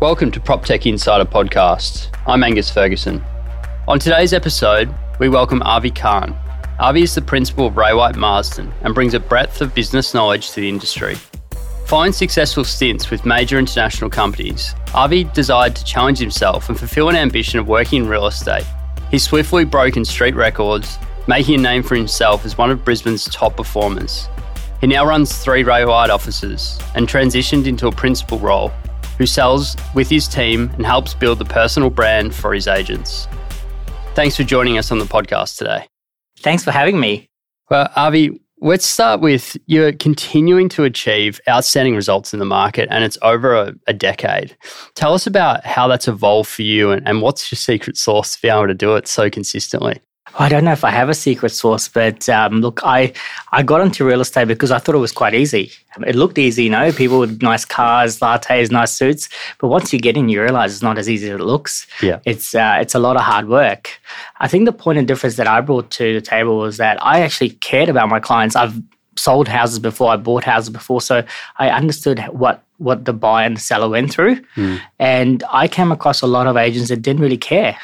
Welcome to PropTech Insider Podcast. I'm Angus Ferguson. On today's episode, we welcome Avi Khan. Avi is the principal of Ray White Marsden and brings a breadth of business knowledge to the industry. Following successful stints with major international companies, Avi desired to challenge himself and fulfill an ambition of working in real estate. He swiftly broken street records, making a name for himself as one of Brisbane's top performers. He now runs three Ray White offices and transitioned into a principal role, who sells with his team and helps build the personal brand for his agents. Thanks for joining us on the podcast today. Thanks for having me. Well, Avi, Let's start with you're continuing to achieve outstanding results in the market and it's over a, a decade. Tell us about how that's evolved for you and, and what's your secret sauce to be able to do it so consistently? I don't know if I have a secret sauce, but um, look, I I got into real estate because I thought it was quite easy. It looked easy, you know, people with nice cars, lattes, nice suits. But once you get in, you realize it's not as easy as it looks. Yeah, it's uh, it's a lot of hard work. I think the point of difference that I brought to the table was that I actually cared about my clients. I've sold houses before, I bought houses before, so I understood what what the buyer and the seller went through, mm. and I came across a lot of agents that didn't really care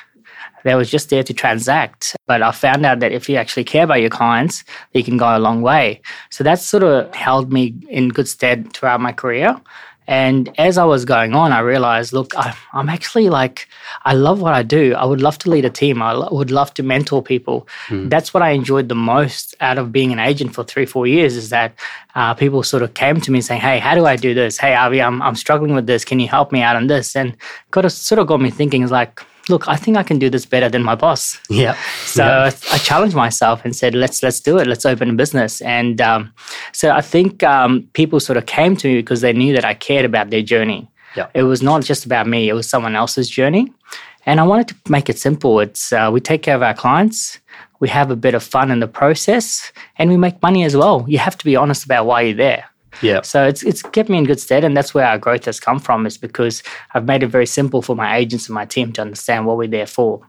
they was just there to transact. But I found out that if you actually care about your clients, you can go a long way. So that sort of held me in good stead throughout my career. And as I was going on, I realized, look, I, am actually like, I love what I do. I would love to lead a team. I lo- would love to mentor people. Mm. That's what I enjoyed the most out of being an agent for three, four years is that uh, people sort of came to me saying, hey, how do I do this? Hey, Avi, I'm, I'm struggling with this. Can you help me out on this? And got sort of got me thinking, is like, look, I think I can do this better than my boss. Yeah. So yeah. I challenged myself and said, let's let's do it. Let's open a business. And um, so I think um, people sort of came to me because they knew that I cared about their journey. Yeah. It was not just about me; it was someone else's journey. And I wanted to make it simple. It's uh, we take care of our clients, we have a bit of fun in the process, and we make money as well. You have to be honest about why you're there. Yeah. So it's it's kept me in good stead, and that's where our growth has come from. Is because I've made it very simple for my agents and my team to understand what we're there for.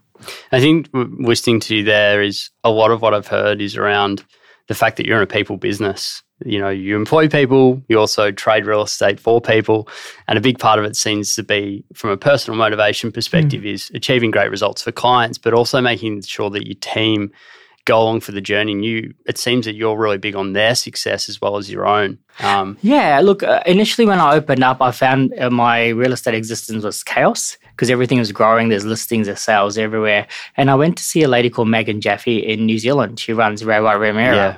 I think listening to you there is a lot of what I've heard is around the fact that you're in a people business. You know, you employ people, you also trade real estate for people. And a big part of it seems to be, from a personal motivation perspective, mm. is achieving great results for clients, but also making sure that your team go along for the journey. And you, it seems that you're really big on their success as well as your own. Um, yeah, look, uh, initially when I opened up, I found uh, my real estate existence was chaos because everything was growing. There's listings, there's sales everywhere. And I went to see a lady called Megan Jaffe in New Zealand. She runs Ray White Remuera. Yeah.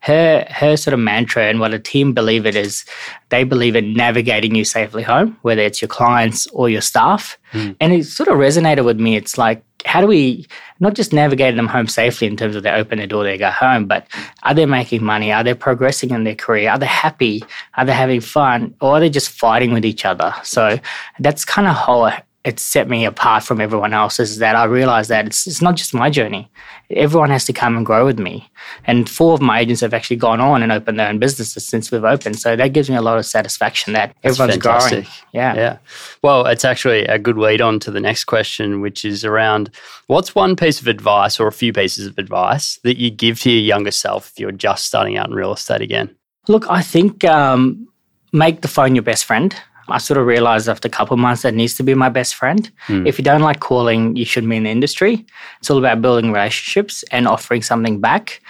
Her her sort of mantra and what a team believe it is, they believe in navigating you safely home, whether it's your clients or your staff. Mm. And it sort of resonated with me. It's like how do we not just navigate them home safely in terms of they open the door, they go home, but are they making money? Are they progressing in their career? Are they happy? Are they having fun? Or are they just fighting with each other? So that's kind of how it set me apart from everyone else is that I realized that it's, it's not just my journey. Everyone has to come and grow with me. And four of my agents have actually gone on and opened their own businesses since we've opened. So that gives me a lot of satisfaction that That's everyone's fantastic. growing. Yeah. Yeah. Well, it's actually a good lead on to the next question, which is around what's one piece of advice or a few pieces of advice that you give to your younger self if you're just starting out in real estate again? Look, I think um, make the phone your best friend. I sort of realized after a couple months that needs to be my best friend. Mm. If you don't like calling, you should be in the industry. It's all about building relationships and offering something back.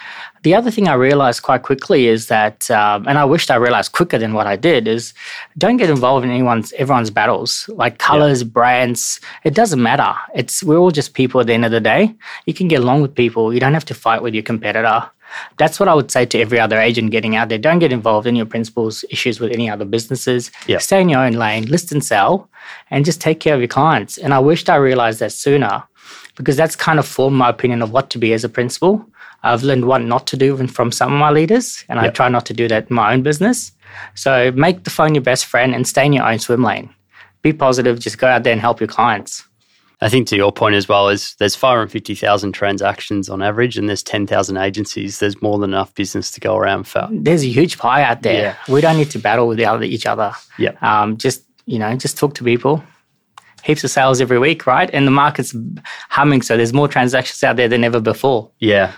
The other thing I realized quite quickly is that, um, and I wished I realized quicker than what I did, is don't get involved in anyone's everyone's battles, like colors, yeah. brands. It doesn't matter. It's we're all just people at the end of the day. You can get along with people. You don't have to fight with your competitor. That's what I would say to every other agent getting out there. Don't get involved in your principals' issues with any other businesses. Yep. Stay in your own lane, list and sell, and just take care of your clients. And I wished I realized that sooner because that's kind of formed my opinion of what to be as a principal. I've learned what not to do from some of my leaders, and yep. I try not to do that in my own business. So make the phone your best friend and stay in your own swim lane. Be positive, just go out there and help your clients. I think to your point as well is there's 550,000 transactions on average and there's 10,000 agencies. There's more than enough business to go around for. There's a huge pie out there. Yeah. We don't need to battle with each other. Yeah. Um, just, you know, just talk to people. Heaps of sales every week, right? And the market's humming. So there's more transactions out there than ever before. Yeah.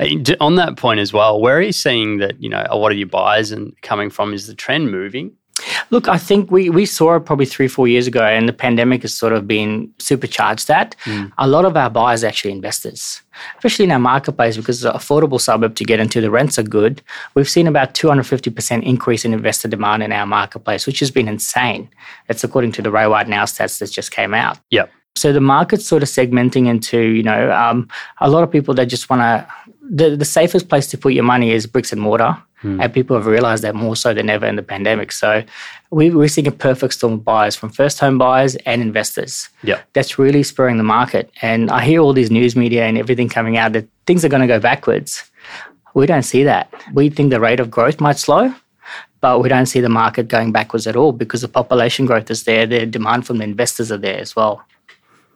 Uh, on that point as well, where are you seeing that, you know, a lot of your buyers and coming from? Is the trend moving? Look, I think we, we saw it probably three, four years ago, and the pandemic has sort of been supercharged that. Mm. A lot of our buyers are actually investors, especially in our marketplace because it's an affordable suburb to get into. The rents are good. We've seen about 250% increase in investor demand in our marketplace, which has been insane. That's according to the Ray White Now stats that just came out. Yep. So the market's sort of segmenting into, you know, um, a lot of people that just want to, the, the safest place to put your money is bricks and mortar Mm. And people have realized that more so than ever in the pandemic. So we, we're seeing a perfect storm of buyers from first home buyers and investors. Yeah. That's really spurring the market. And I hear all these news media and everything coming out that things are going to go backwards. We don't see that. We think the rate of growth might slow, but we don't see the market going backwards at all because the population growth is there. The demand from the investors are there as well.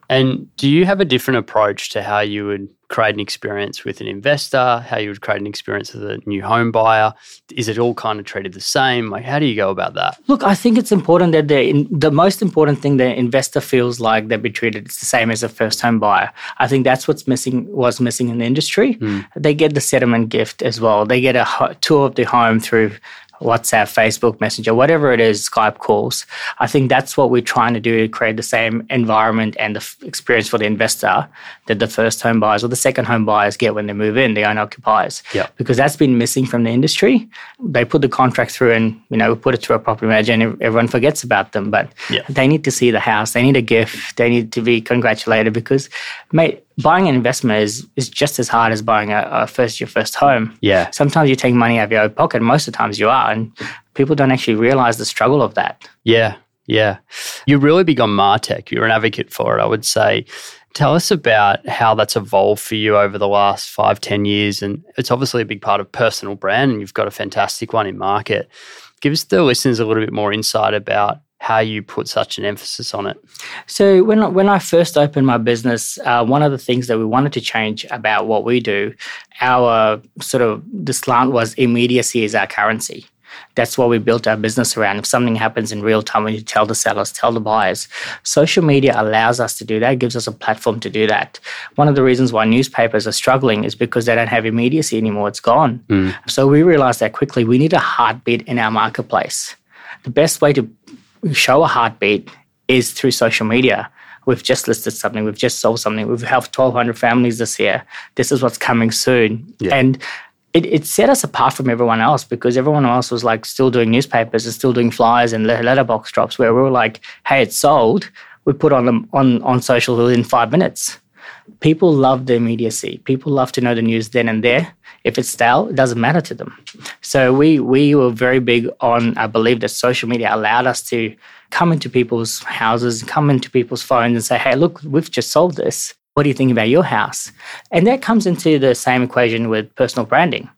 And do you have a different approach to how you would create an experience with an investor, how you would create an experience with a new home buyer? Is it all kind of treated the same? Like, how do you go about that? Look, I think it's important that the the most important thing the investor feels like they'll be treated the same as a first home buyer. I think that's what's missing was missing in the industry. Mm. They get the settlement gift as well. They get a tour of the home through WhatsApp, Facebook Messenger, whatever it is, Skype calls. I think that's what we're trying to do to create the same environment and the f- experience for the investor that the first home buyers or the second home buyers get when they move in, the owner occupiers. Yeah. Because that's been missing from the industry. They put the contract through and, you know, put it through a property manager and everyone forgets about them. But yeah. they need to see the house. They need a gift. They need to be congratulated because, mate, buying an investment is, is just as hard as buying a, a, first your first home. Yeah. Sometimes you take money out of your own pocket. Most of the times you are, and people don't actually realize the struggle of that. Yeah, yeah. You're really big on Martech. You're an advocate for it, I would say. Tell us about how that's evolved for you over the last five, ten years. And it's obviously a big part of personal brand, and you've got a fantastic one in market. Give us the listeners a little bit more insight about how you put such an emphasis on it. So when when I first opened my business, uh, one of the things that we wanted to change about what we do, our sort of the slant was immediacy is our currency. That's what we built our business around. If something happens in real time, we need to tell the sellers, tell the buyers. Social media allows us to do that, gives us a platform to do that. One of the reasons why newspapers are struggling is because they don't have immediacy anymore. It's gone. Mm. So we realized that quickly. We need a heartbeat in our marketplace. The best way to show a heartbeat is through social media. We've just listed something, we've just sold something, we've helped 1,200 families this year. This is what's coming soon. Yeah. And it, it set us apart from everyone else because everyone else was like still doing newspapers and still doing flyers and letterbox drops where we were like, hey, it's sold. We put on them on, on social within five minutes. People love the immediacy. People love to know the news then and there. If it's stale, it doesn't matter to them. So we we were very big on. I believe that social media allowed us to come into people's houses, come into people's phones, and say, "Hey, look, we've just sold this. What do you think about your house?" And that comes into the same equation with personal branding.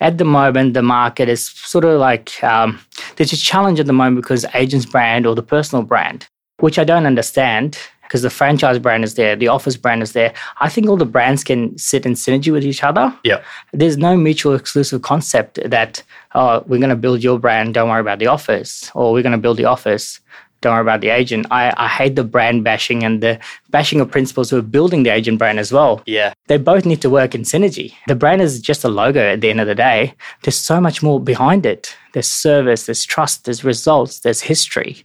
At the moment, the market is sort of like um, there's a challenge at the moment because agent's brand or the personal brand, which I don't understand because the franchise brand is there, the office brand is there. I think all the brands can sit in synergy with each other. Yeah. There's no mutual exclusive concept that, oh, we're going to build your brand, don't worry about the office, or we're going to build the office, don't worry about the agent. I, I hate the brand bashing and the bashing of principals who are building the agent brand as well. Yeah. They both need to work in synergy. The brand is just a logo at the end of the day. There's so much more behind it. There's service, there's trust, there's results, there's history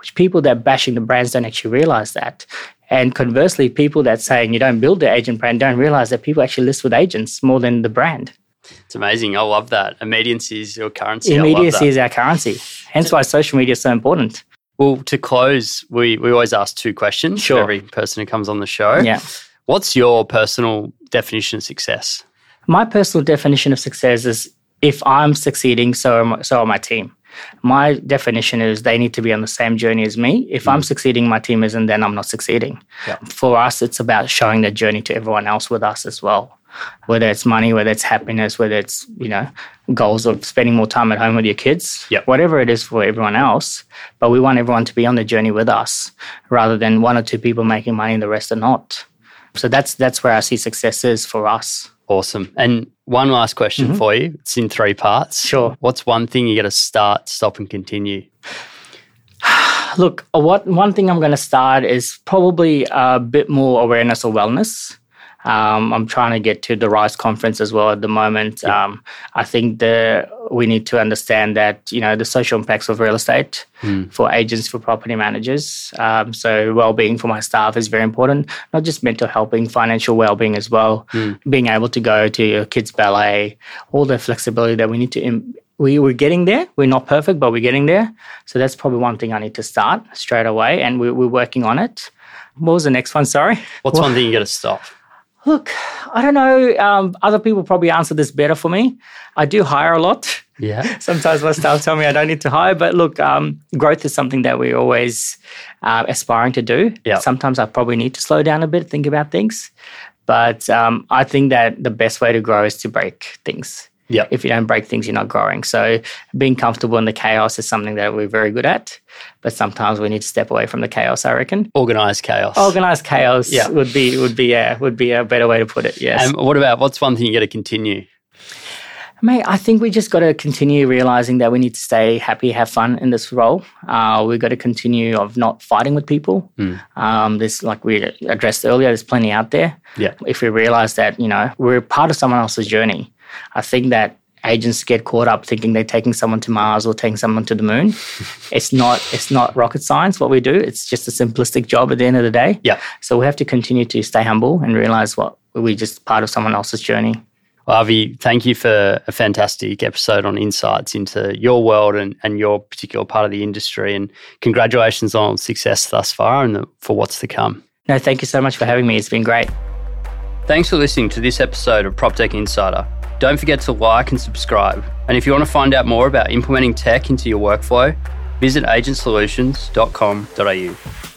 which people that are bashing the brands don't actually realize that. And conversely, people that saying you don't build the agent brand don't realize that people actually list with agents more than the brand. It's amazing. I love that. Immediacy is your currency. Immediacy is our currency. Hence why social media is so important. Well, to close, we, we always ask two questions sure. for every person who comes on the show. Yeah. What's your personal definition of success? My personal definition of success is if I'm succeeding, so are so are my team. My definition is they need to be on the same journey as me. If mm. I'm succeeding, my team isn't, then I'm not succeeding. Yeah. For us, it's about showing the journey to everyone else with us as well. Whether it's money, whether it's happiness, whether it's, you know, goals of spending more time at home with your kids, yep. whatever it is for everyone else. But we want everyone to be on the journey with us rather than one or two people making money and the rest are not. So that's that's where I see success is for us. Awesome. And one last question mm-hmm. for you. It's in three parts. Sure. What's one thing you got to start, stop, and continue? Look, what one thing I'm going to start is probably a bit more awareness of wellness. Um, I'm trying to get to the Rise conference as well at the moment. Yeah. Um, I think the we need to understand that you know the social impacts of real estate mm. for agents, for property managers. Um, so well-being for my staff is very important. Not just mental helping, financial well-being as well. Mm. Being able to go to your kids' ballet, all the flexibility that we need to. Im- we, we're getting there. We're not perfect, but we're getting there. So that's probably one thing I need to start straight away, and we, we're working on it. What was the next one? Sorry. What's one thing you got to stop? Look, I don't know. Um, other people probably answer this better for me. I do hire a lot. Yeah. Sometimes my staff tell me I don't need to hire, but look, um, growth is something that we're always uh, aspiring to do. Yeah. Sometimes I probably need to slow down a bit, think about things. But um, I think that the best way to grow is to break things. Yeah. If you don't break things, you're not growing. So being comfortable in the chaos is something that we're very good at. But sometimes we need to step away from the chaos, I reckon. Organized chaos. Organized chaos yeah. would be would be yeah, would be a better way to put it. Yes. And what about what's one thing you got to continue? Mate, I think we just got to continue realizing that we need to stay happy, have fun in this role. Uh, we've got to continue of not fighting with people. Mm. Um, there's like we addressed earlier. There's plenty out there. Yeah. If we realize that you know we're part of someone else's journey, I think that agents get caught up thinking they're taking someone to Mars or taking someone to the moon. it's not it's not rocket science what we do. It's just a simplistic job at the end of the day. Yeah. So we have to continue to stay humble and realize what we're just part of someone else's journey. Well, Avi, thank you for a fantastic episode on insights into your world and, and your particular part of the industry. And congratulations on success thus far and the, for what's to come. No, thank you so much for having me. It's been great. Thanks for listening to this episode of PropTech Insider. Don't forget to like and subscribe. And if you want to find out more about implementing tech into your workflow, visit agentsolutions.com.au.